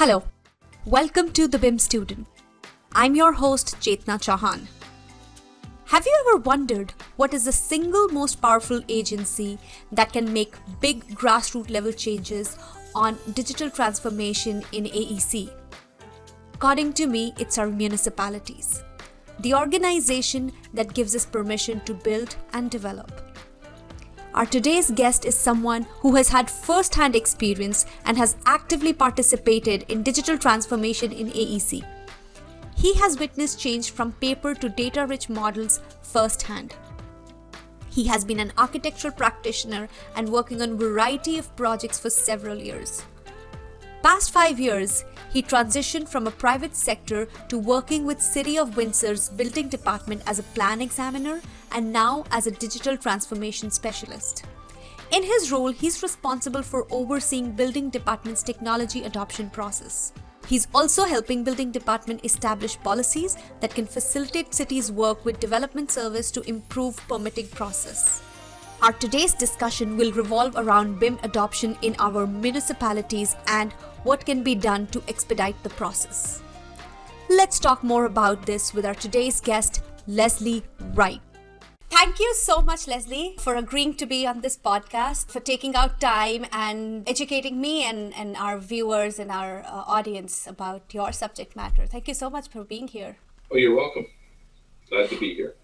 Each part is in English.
Hello, welcome to The BIM Student. I'm your host, Chetna Chauhan. Have you ever wondered what is the single most powerful agency that can make big grassroots level changes on digital transformation in AEC? According to me, it's our municipalities, the organization that gives us permission to build and develop. Our today's guest is someone who has had first hand experience and has actively participated in digital transformation in AEC. He has witnessed change from paper to data rich models firsthand. He has been an architectural practitioner and working on a variety of projects for several years. Past 5 years, he transitioned from a private sector to working with City of Windsor's building department as a plan examiner and now as a digital transformation specialist. In his role, he's responsible for overseeing building department's technology adoption process. He's also helping building department establish policies that can facilitate cities' work with development service to improve permitting process. Our today's discussion will revolve around BIM adoption in our municipalities and what can be done to expedite the process. Let's talk more about this with our today's guest, Leslie Wright. Thank you so much, Leslie, for agreeing to be on this podcast, for taking out time and educating me and, and our viewers and our uh, audience about your subject matter. Thank you so much for being here. Oh, you're welcome. Glad to be here.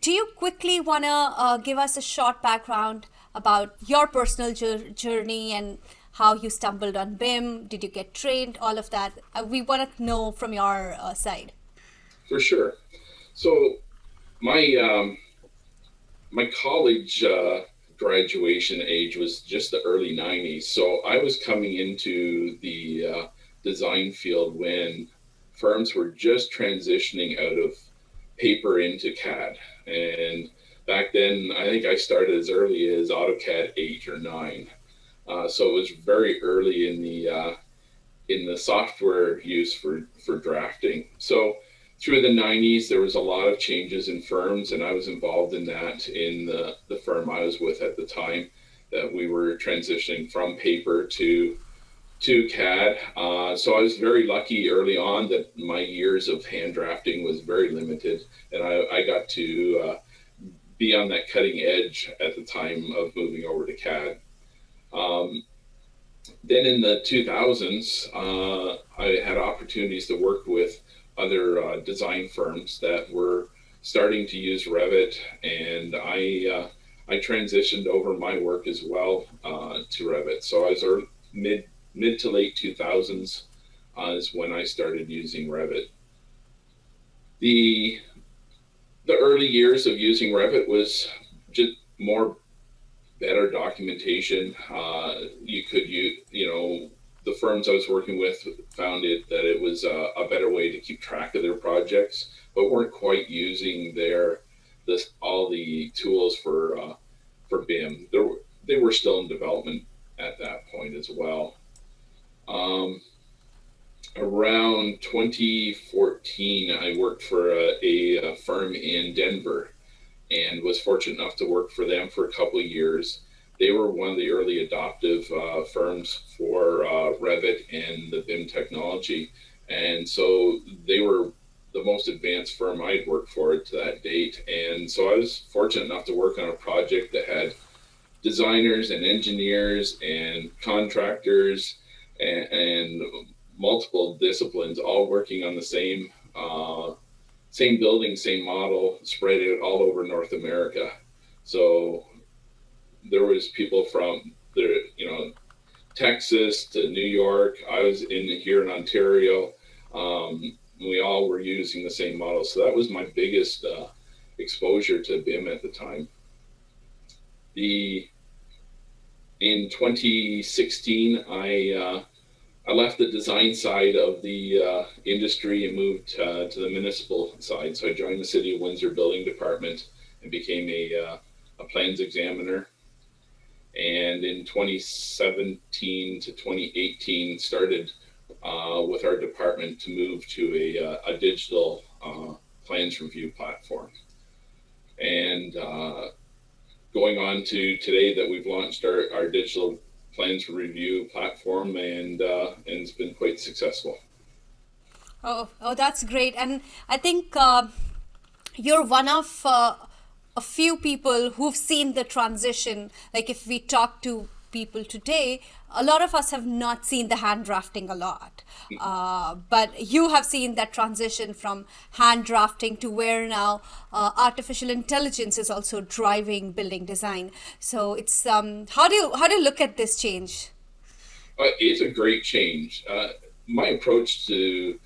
Do you quickly want to uh, give us a short background about your personal journey and how you stumbled on BIM? Did you get trained? All of that. Uh, we want to know from your uh, side. For sure. So, my um, my college uh, graduation age was just the early 90s. So I was coming into the uh, design field when firms were just transitioning out of paper into CAD. And back then, I think I started as early as AutoCAD 8 or 9. Uh, so it was very early in the uh, in the software use for for drafting. So through the 90s, there was a lot of changes in firms, and I was involved in that in the, the firm I was with at the time. That we were transitioning from paper to to CAD. Uh, so I was very lucky early on that my years of hand drafting was very limited, and I, I got to uh, be on that cutting edge at the time of moving over to CAD. Um, then in the 2000s, uh, I had opportunities to work with other uh, design firms that were starting to use Revit, and I uh, I transitioned over my work as well uh, to Revit. So I was early, mid mid to late 2000s uh, is when I started using Revit. The the early years of using Revit was just more better documentation. Uh, you could use, you know, the firms I was working with found it that it was a, a, better way to keep track of their projects, but weren't quite using their this all the tools for uh, for BIM. There were, they were still in development at that point as well. Um, around 2014, I worked for a, a, a firm in Denver and was fortunate enough to work for them for a couple of years they were one of the early adoptive uh, firms for uh, Revit and the BIM technology. And so they were the most advanced firm I'd worked for to that date. And so I was fortunate enough to work on a project that had designers and engineers and contractors and, and multiple disciplines all working on the same uh, same building, same model, spread it all over North America. So there was people from the you know Texas to New York. I was in here in Ontario. Um, we all were using the same model, so that was my biggest uh, exposure to BIM at the time. The in 2016, I uh, I left the design side of the uh, industry and moved uh, to the municipal side. So I joined the City of Windsor Building Department and became a, uh, a plans examiner and in 2017 to 2018 started uh, with our department to move to a, uh, a digital uh, plans review platform and going on to today that we've launched our, our digital plans review platform, and uh, and it's been quite successful. Oh, oh, that's great, and I think uh, you're one of uh, a few people who've seen the transition. Like if we talk to people today, a lot of us have not seen the hand drafting a lot. Uh, but you have seen that transition from hand drafting to where now uh, artificial intelligence is also driving building design. So it's um, how do you how do you look at this change? Uh, it's a great change. Uh, my approach to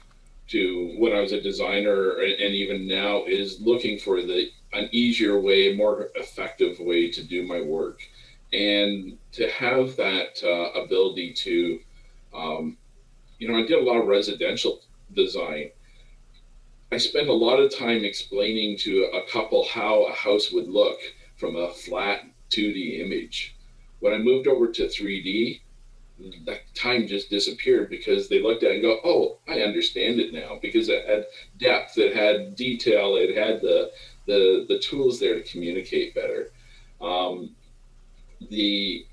to when I was a designer and even now is looking for the an easier way, more effective way to do my work and to have that uh, ability to, um, you know, I did a lot of residential design. I spent a lot of time explaining to a couple how a house would look from a flat 2D image. When I moved over to 3D, that time just disappeared because they looked at it and go, "Oh, I understand it now," because it had depth, it had detail, it had the the the tools there to communicate better. Um, the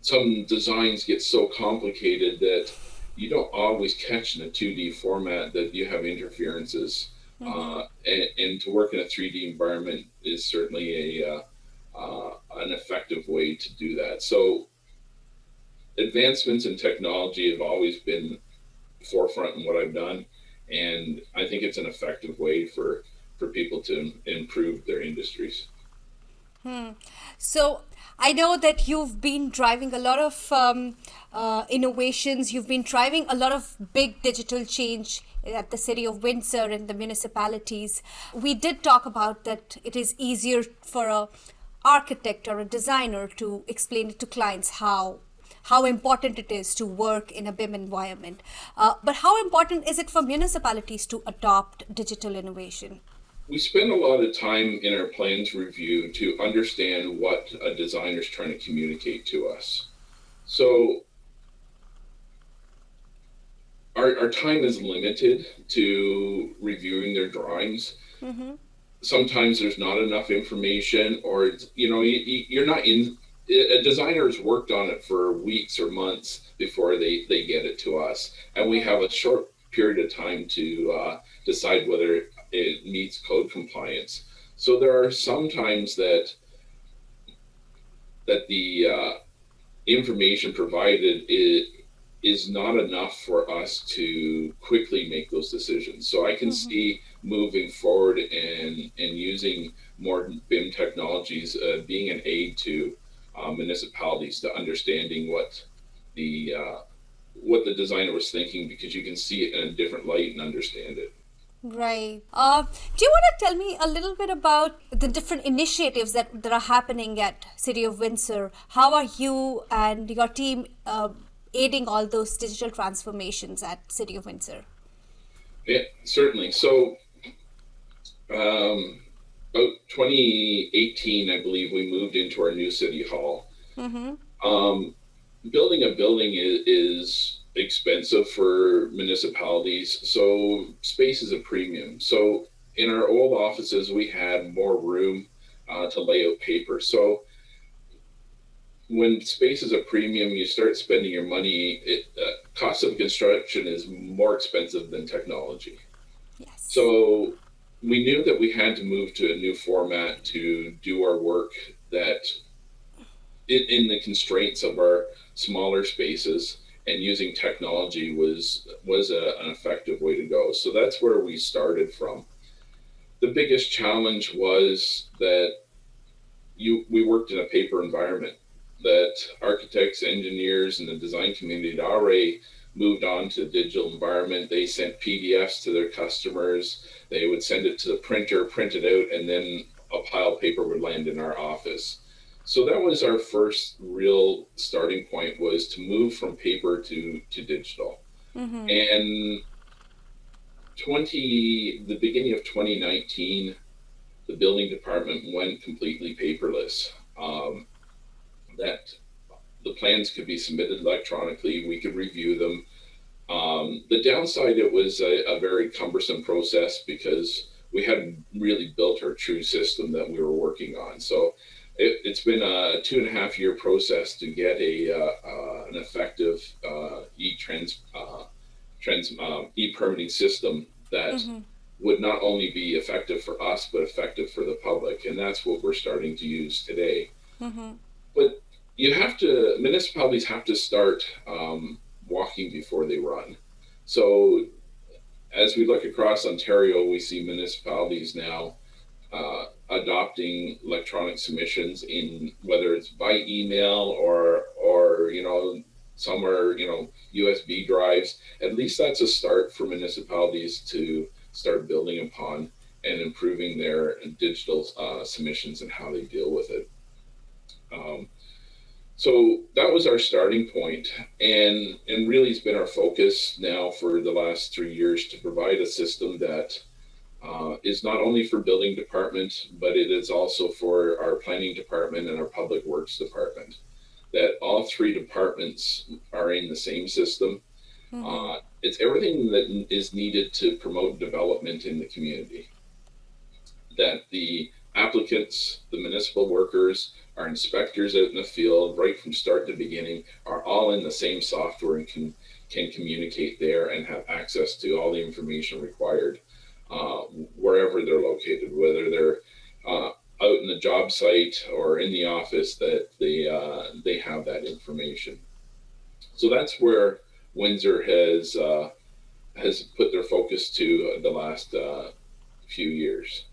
some designs get so complicated that you don't always catch in a 2D format that you have interferences. Mm-hmm. Uh, and, and, to work in a 3D environment is certainly a uh, uh, an effective way to do that. So advancements in technology have always been forefront in what I've done, and I think it's an effective way for for people to improve their industries. Hmm. So I know that you've been driving a lot of um, uh, innovations. You've been driving a lot of big digital change at the city of Windsor and the municipalities. We did talk about that it is easier for a architect or a designer to explain it to clients how how important it is to work in a BIM environment. Uh, but how important is it for municipalities to adopt digital innovation? We spend a lot of time in our plans review to understand what a designer is trying to communicate to us. So our, our time is limited to reviewing their drawings. Mm-hmm. Sometimes there's not enough information, or you know, you, you're not in. A designer has worked on it for weeks or months before they they get it to us, and we have a short period of time to uh, decide whether it meets code compliance. So there are some times that that the uh, information provided is, is not enough for us to quickly make those decisions. So I can mm-hmm. see moving forward and and using more BIM technologies uh, being an aid to uh, municipalities to understanding what the uh, what the designer was thinking because you can see it in a different light and understand it. Right. Uh, do you want to tell me a little bit about the different initiatives that, that are happening at City of Windsor? How are you and your team uh, aiding all those digital transformations at City of Windsor? Yeah, certainly. So, um, about 2018, I believe, we moved into our new city hall. Mm-hmm. Um, building a building is, is expensive for municipalities. So space is a premium. So in our old offices, we had more room uh, to lay out paper. So when space is a premium, you start spending your money. It, uh, cost of construction is more expensive than technology. Yes. So we knew that we had to move to a new format to do our work that in, in the constraints of our smaller spaces and using technology was was a, an effective way to go. So that's where we started from. The biggest challenge was that you we worked in a paper environment that architects, engineers, and the design community had already moved on to the digital environment. They sent PDFs to their customers. They would send it to the printer, print it out, and then a pile of paper would land in our office so that was our first real starting point was to move from paper to to digital. Mm-hmm. and 20 the beginning of 2019 the building department went completely paperless. Um, that the plans could be submitted electronically we could review them. Um, the downside it was a, a very cumbersome process because we hadn't really built our true system that we were working on. So it, has been a two and a half year process to get a uh, uh, an effective uh, e trans uh, trans um, e permitting system that mm-hmm. would not only be effective for us but effective for the public, and that's what we're starting to use today. Mm-hmm. But you have to municipalities have to start um, walking before they run. So as we look across Ontario, we see municipalities now uh, adopting electronic submissions in whether it's by email or or you know somewhere you know USB drives. At least that's a start for municipalities to start building upon and improving their digital uh, submissions and how they deal with it. Um, so that was our starting point, and and really it's been our focus now for the last three years to provide a system that uh, is not only for building department, but it is also for our planning department and our public works department. That all three departments are in the same system. Mm-hmm. Uh, it's everything that is needed to promote development in the community. That the applicants, the municipal workers, our inspectors out in the field, right from start to beginning, are all in the same software and can can communicate there and have access to all the information required uh, wherever they're located, whether they're uh, out in the job site or in the office, that they uh, they have that information. So that's where Windsor has uh, has put their focus to the last uh, few years.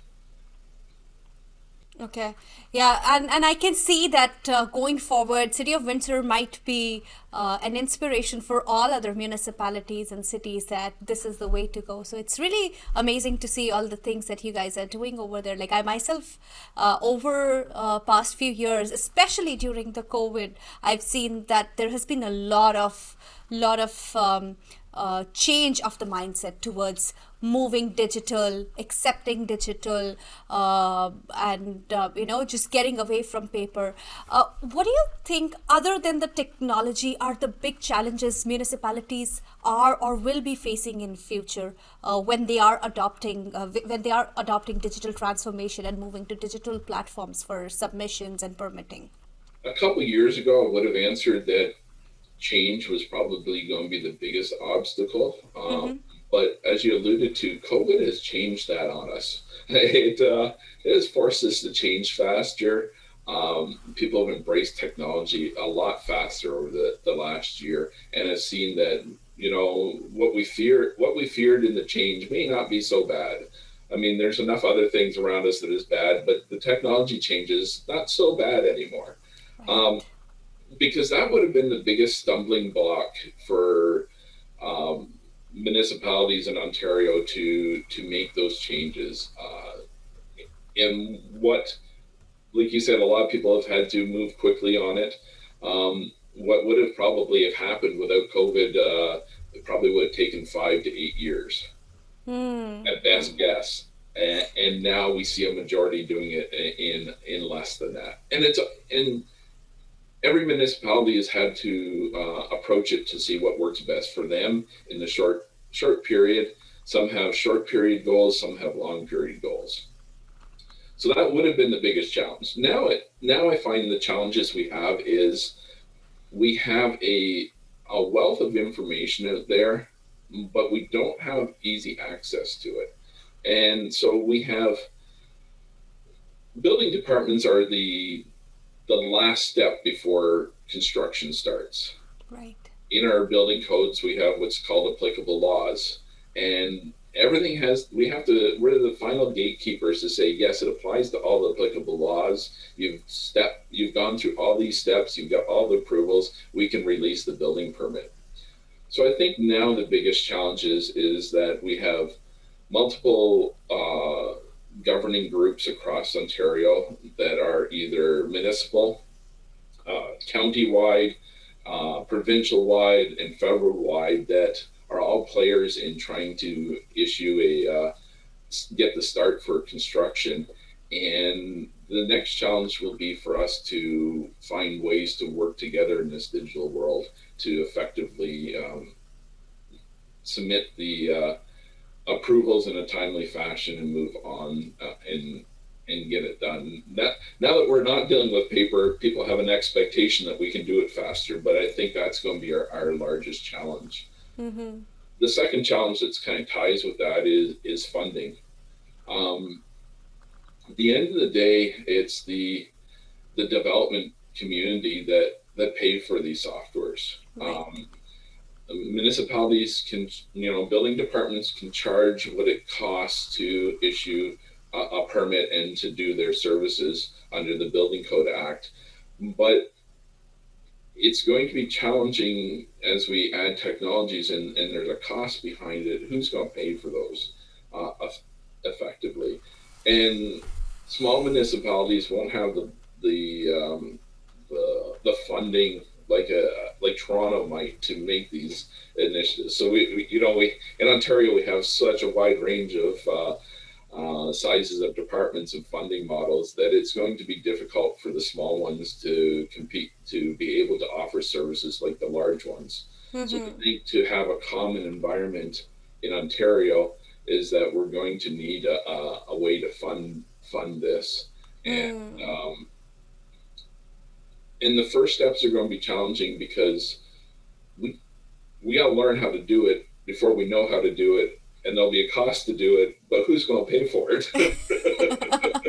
Okay, yeah, and, and I can see that uh, going forward, City of Windsor might be uh, an inspiration for all other municipalities and cities that this is the way to go. So it's really amazing to see all the things that you guys are doing over there. Like I myself, uh, over uh, past few years, especially during the COVID, I've seen that there has been a lot of lot of um, uh, change of the mindset towards moving digital, accepting digital, uh, and uh, you know just getting away from paper. Uh, what do you think, other than the technology, are the big challenges municipalities are or will be facing in future uh, when they are adopting uh, when they are adopting digital transformation and moving to digital platforms for submissions and permitting? A couple years ago, I would have answered that change was probably going to be the biggest obstacle. Um, mm-hmm. But as you alluded to, COVID has changed that on us. It, uh, it has forced us to change faster. Um, people have embraced technology a lot faster over the, the last year and have seen that you know what we fear what we feared in the change may not be so bad i mean there's enough other things around us that is bad but the technology changes not so bad anymore right. um, because that would have been the biggest stumbling block for um, municipalities in Ontario to to make those changes. Uh, and what, like you said, a lot of people have had to move quickly on it. Um, what would have probably have happened without COVID? Uh, it probably would have taken five to eight years, mm. at best guess. And, and now we see a majority doing it in in less than that. And it's and every municipality has had to uh, approach it to see what works best for them in the short short period. Some have short period goals, some have long period goals. So that would have been the biggest challenge. Now it now I find the challenges we have is we have a a wealth of information out there, but we don't have easy access to it. And so we have building departments are the the last step before construction starts. Right. In our building codes, we have what's called applicable laws, and everything has. We have to. We're the final gatekeepers to say yes, it applies to all the applicable laws. You've step. You've gone through all these steps. You've got all the approvals. We can release the building permit. So I think now the biggest challenge is is that we have multiple uh, governing groups across Ontario that are either municipal, uh, county-wide, uh, provincial-wide, and federal-wide that are all players in trying to issue a uh, get the start for construction. And the next challenge will be for us to find ways to work together in this digital world to effectively um, submit the uh, approvals in a timely fashion and move on uh, and and get it done. Now, now that we're not dealing with paper, people have an expectation that we can do it faster, but I think that's going to be our, our largest challenge. Mm-hmm. The second challenge that's kind of ties with that is is funding. Um, at the end of the day, it's the the development community that that pay for these softwares. Right. Um, municipalities can, you know, building departments can charge what it costs to issue a, a permit and to do their services under the Building Code Act, but it's going to be challenging as we add technologies and, and there's a cost behind it. Who's going to pay for those uh, effectively? And small municipalities won't have the the um, the, the funding like a Toronto might to make these initiatives. So we, we you know we in Ontario we have such a wide range of uh, uh, sizes of departments and funding models that it's going to be difficult for the small ones to compete to be able to offer services like the large ones. Mm-hmm. So I think to have a common environment in Ontario is that we're going to need a, a, a way to fund fund this and mm. um, and the first steps are going to be challenging because we we got to learn how to do it before we know how to do it. And there'll be a cost to do it but who's going to pay for it?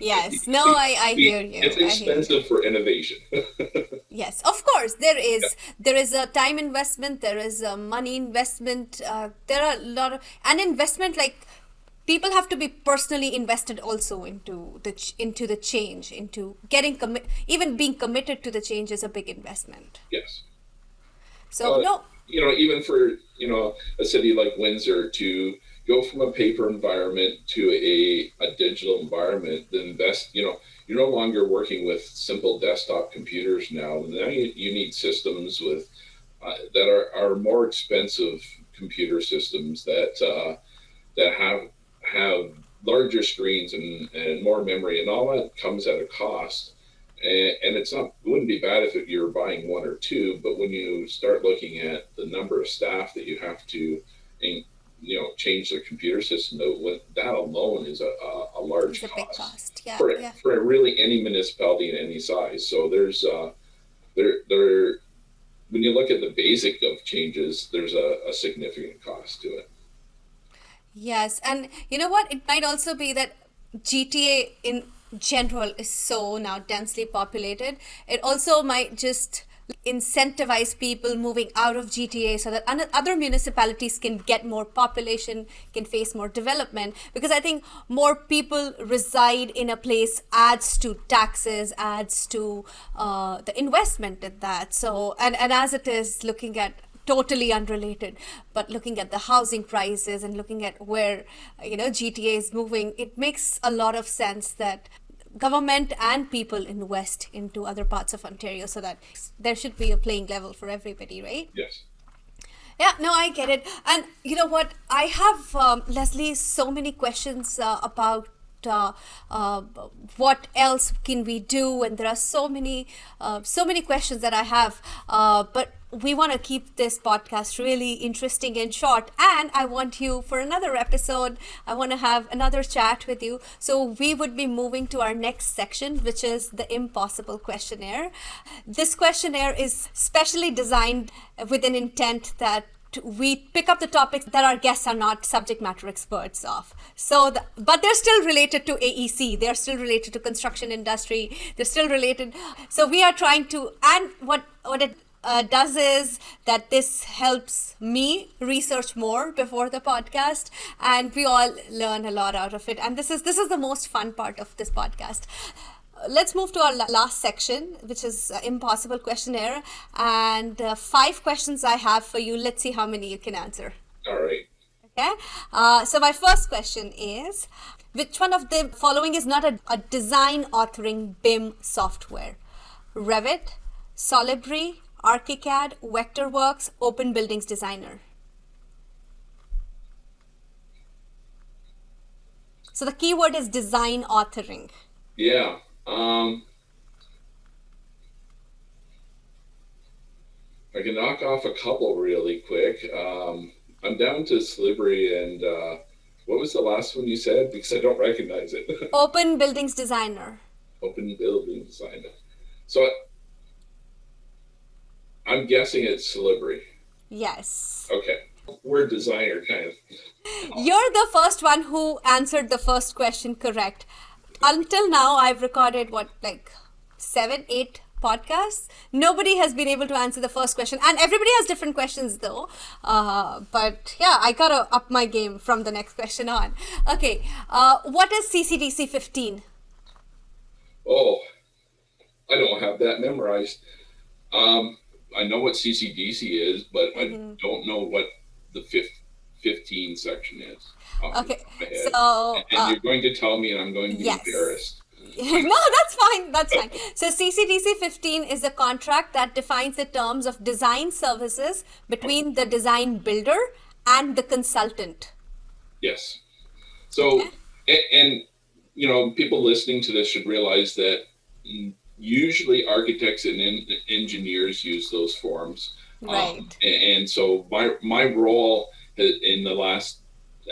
Yes. No i, I hear you. it's expensive for innovation. Yes of course there is yeah. there is a time investment there is a money investment uh, there are a lot of an investment like people have to be personally invested also into the into the change into getting commit even being committed to the change is a big investment. Yes. So uh, no. you know even for you know a city like windsor to go from a paper environment to a, a digital environment then invest you know you're no longer working with simple desktop computers now. Now you, you need systems with uh, that are, are more expensive computer systems that uh, that have have larger screens and, and more memory, and all that comes at a cost. And, and it's not it wouldn't be bad if you're buying one or two, but when you start looking at the number of staff that you have to, you know, change their computer system, that alone is a, a, large it's a cost, cost. Yeah, for, yeah. for really any municipality in any size. So there's uh, there there when you look at the basic of changes, there's a, a significant cost to it. Yes, and you know what? It might also be that GTA in general is so now densely populated. It also might just incentivize people moving out of GTA so that other municipalities can get more population, can face more development. Because I think more people reside in a place adds to taxes, adds to uh, the investment in that. So, and, and as it is looking at totally unrelated. But looking at the housing prices and looking at where you know gta is moving it makes a lot of sense that government and people invest into other parts of ontario so that there should be a playing level for everybody right? Yes. Yeah no i get it. And you know what? I have um, leslie so many questions uh, about uh, uh, what else can we do? And there are so many uh, so many questions that i have. Uh, but we want to keep this podcast really interesting and short and i want you for another episode i want to have another chat with you. So we would be moving to our next section which is the impossible questionnaire. This questionnaire is specially designed with an intent that we pick up the topics that our guests are not subject matter experts of. So the, but they're still related to aec they're still related to construction industry they're still related. So we are trying to and what what it uh, does is that this helps me research more before the podcast and we all learn a lot out of it. And this is this is the most fun part of this podcast. Let's move to our last section which is uh, impossible questionnaire. And uh, five questions i have for you. Let's see how many you can answer. All right. Okay? Uh, so my first question is which one of the following is not a, a design authoring bim software? Revit solibri ArchiCAD, Vectorworks, Open Buildings Designer. So the keyword is design authoring. Yeah. Um, I can knock off a couple really quick. Um, I'm down to Solibri and uh, what was the last one you said? Because I don't recognize it. Open buildings designer. Open Buildings designer. So I'm guessing it's Solibri. Yes. Okay. We're designer kind of. You're the first one who answered the first question correct. Until now, I've recorded what, like seven, eight podcasts. Nobody has been able to answer the first question, and everybody has different questions though. Uh, but yeah, I gotta up my game from the next question on. Okay, uh, what is CCDC 15? Oh, I don't have that memorized. Um, I know what CCDC is, but Mm-hmm. I don't know what the fif- 15 section is. Okay, top of my head. so, and, and uh, you're going to tell me, and I'm going to be yes. embarrassed. no, that's fine. That's fine. So CCDC 15 is a contract that defines the terms of design services between the design builder and the consultant. Yes. So, and, and you know, people listening to this should realize that mm, usually architects and en- engineers use those forms. Um, Right. and, and so my my role in the last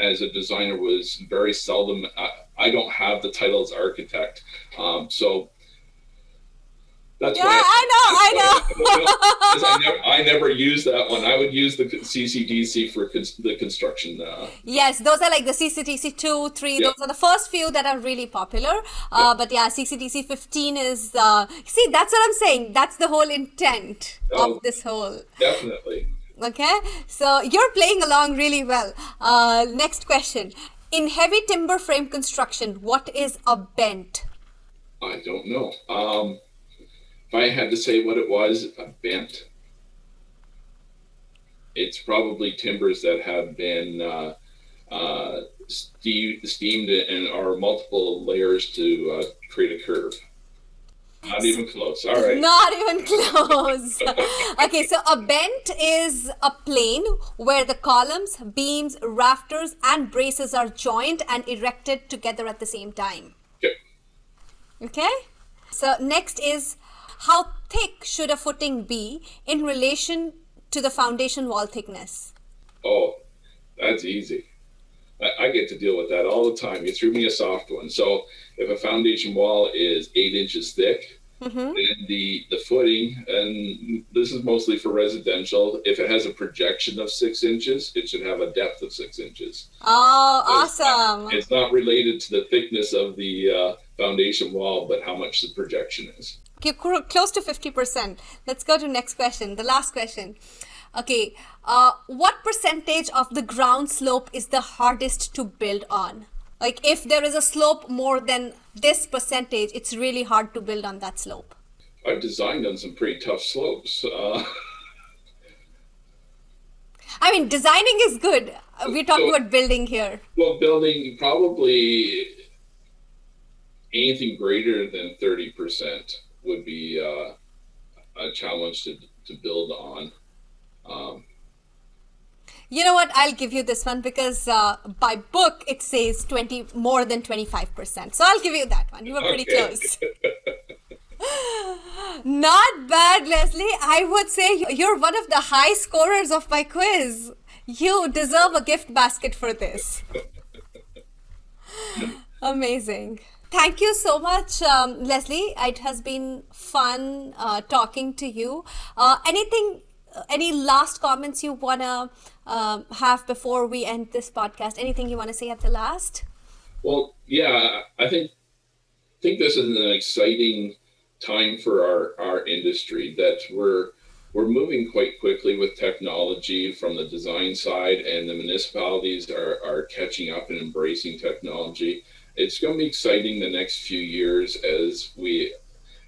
as a designer was very seldom. I, I don't have the title as architect. Um, so that's Yeah, why I know, I know. I never, I never use that one. I would use the CCDC for cons- the construction. Uh, Yes, those are like the CCDC 2, 3, Yeah. those are the first few that are really popular. Uh, But yeah, CCDC 15 is, uh, see, that's what I'm saying. That's the whole intent Oh. of this whole. definitely. Okay, so you're playing along really well. Uh, next question. In heavy timber frame construction, what is a bent? I don't know. Um, if I had to say what it was, a bent. It's probably timbers that have been uh, uh, ste- steamed and are multiple layers to uh, create a curve. Not even close. All right. Not even close. okay, so a bent is a plane where the columns, beams, rafters, and braces are joined and erected together at the same time. Okay. Okay? So, next is how thick should a footing be in relation to the foundation wall thickness? Oh, that's easy. I, I get to deal with that all the time. You threw me a soft one. So if a foundation wall is eight inches thick, then the the footing, and this is mostly for residential. If it has a projection of six inches, it should have a depth of six inches. Oh, It's not- awesome. It's not related to the thickness of the uh, foundation wall, but how much the projection is. Close to 50%. Let's go to next question, the last question. Okay, uh, what percentage of the ground slope is the hardest to build on? Like, if there is a slope more than this percentage, it's really hard to build on that slope. I've designed on some pretty tough slopes. Uh, I mean, designing is good. Uh, We're talking So- about building here. Well, building probably anything greater than 30% would be uh, a challenge to, to build on. Um, You know what? I'll give you this one because uh, by book it says 20 more than 25%. So I'll give you that one. You were pretty Okay. close. Not bad, Leslie. I would say you're one of the high scorers of my quiz. You deserve a gift basket for this. Amazing. Thank you so much, um, Leslie. It has been fun uh, talking to you. Uh, anything, any last comments you want to um, have before we end this podcast? Anything you want to say at the last? well, yeah, I think think this is an exciting time for our, our industry that we're we're moving quite quickly with technology from the design side and the municipalities are, are catching up and embracing technology it's going to be exciting the next few years as we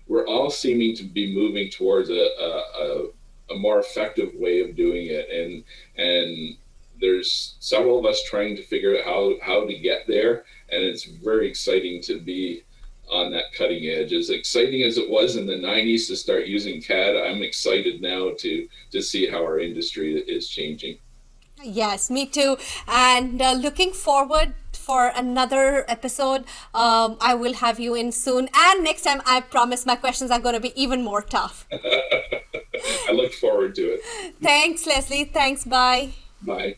we're all seeming to be moving towards a, a, a, a more effective way of doing it. And and there's several of us trying to figure out how, how to get there. And it's very exciting to be on that cutting edge. As exciting as it was in the 90s to start using cad i'm excited now to to see how our industry is changing Yes, me too. And uh, looking forward for another episode. Um, I will have you in soon. And next time, I promise my questions are going to be even more tough. i look forward to it Thanks, Leslie. Thanks. Bye. bye